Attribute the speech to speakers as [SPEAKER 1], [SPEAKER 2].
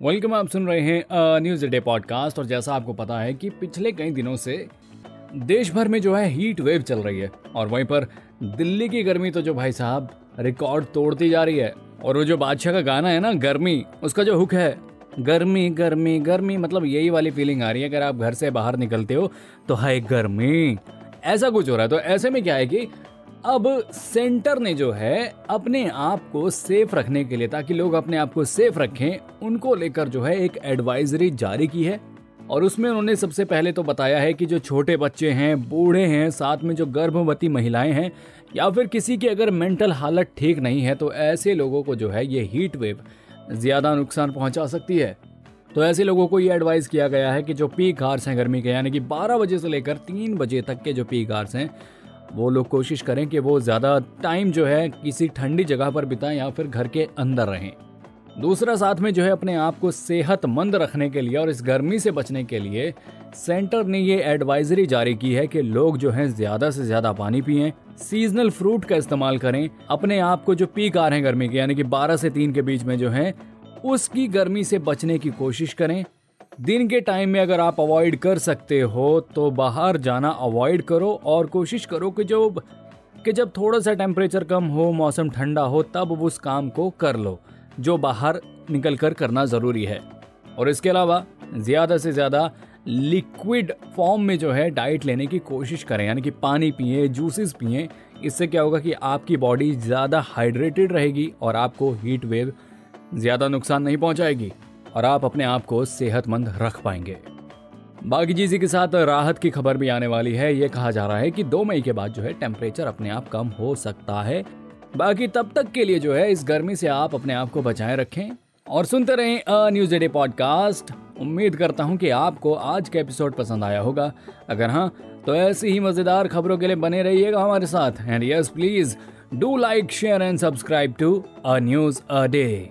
[SPEAKER 1] Welcome, आप सुन रहे हैं न्यूज़ डे पॉडकास्ट और जैसा आपको पता है कि पिछले कई दिनों से देश भर में जो है हीट वेव चल रही है। और वहीं पर दिल्ली की गर्मी तो जो भाई साहब रिकॉर्ड तोड़ती जा रही है। और वो जो बादशाह का गाना है ना, गर्मी, उसका जो हुक है, गर्मी गर्मी गर्मी मतलब यही वाली फीलिंग आ रही है। अगर आप घर से बाहर निकलते हो तो हाय गर्मी, ऐसा कुछ हो रहा है। तो ऐसे में क्या है कि अब सेंटर ने जो है, अपने आप को सेफ़ रखने के लिए, ताकि लोग अपने आप को सेफ़ रखें, उनको लेकर जो है एक एडवाइजरी जारी की है। और उसमें उन्होंने सबसे पहले तो बताया है कि जो छोटे बच्चे हैं, बूढ़े हैं, साथ में जो गर्भवती महिलाएँ हैं, या फिर किसी की अगर मेंटल हालत ठीक नहीं है तो ऐसे लोगों को जो है ये हीट वेव ज़्यादा नुकसान पहुँचा सकती है। तो ऐसे लोगों को ये एडवाइस किया गया है कि जो पीक आर्स हैं गर्मी के, यानी कि 12 बजे से लेकर 3 बजे तक के जो पीक आर्स हैं वो लोग कोशिश करें कि वो ज़्यादा टाइम जो है किसी ठंडी जगह पर बिताएँ या फिर घर के अंदर रहें। दूसरा साथ में जो है अपने आप को सेहतमंद रखने के लिए और इस गर्मी से बचने के लिए सेंटर ने ये एडवाइजरी जारी की है कि लोग जो हैं ज़्यादा से ज़्यादा पानी पिएँ सीजनल फ्रूट का इस्तेमाल करें, अपने आप को जो पीक आ रहे हैं गर्मी के, यानी कि 12 से 3 के बीच में जो है, उसकी गर्मी से बचने की कोशिश करें। दिन के टाइम में अगर आप अवॉइड कर सकते हो तो बाहर जाना अवॉइड करो और कोशिश करो कि जो, कि जब थोड़ा सा टेम्परेचर कम हो, मौसम ठंडा हो, तब उस काम को कर लो, जो बाहर निकल कर करना ज़रूरी है। और इसके अलावा, ज़्यादा से ज़्यादा लिक्विड फॉर्म में जो है डाइट लेने की कोशिश करें, यानी कि पानी पिए जूसेस पिए, इससे क्या होगा कि आपकी बॉडी ज़्यादा हाइड्रेटेड रहेगी और आपको हीट वेव ज़्यादा नुकसान नहीं पहुंचाएगी। और आप अपने आप को सेहतमंद रख पाएँगे। बाकी चीज़ी के साथ राहत की खबर भी आने वाली है। ये कहा जा रहा है कि दो मई के बाद जो है टेम्परेचर अपने आप कम हो सकता है। बाकी तब तक के लिए जो है इस गर्मी से आप अपने आप को बचाए रखें। और सुनते रहें अ न्यूज़ डे पॉडकास्ट। उम्मीद करता हूँ कि आपको आज का एपिसोड पसंद आया होगा। अगर हाँ तो ऐसी ही मज़ेदार खबरों के लिए बने रहिएगा हमारे साथ। And yes please do like share and subscribe to a news a day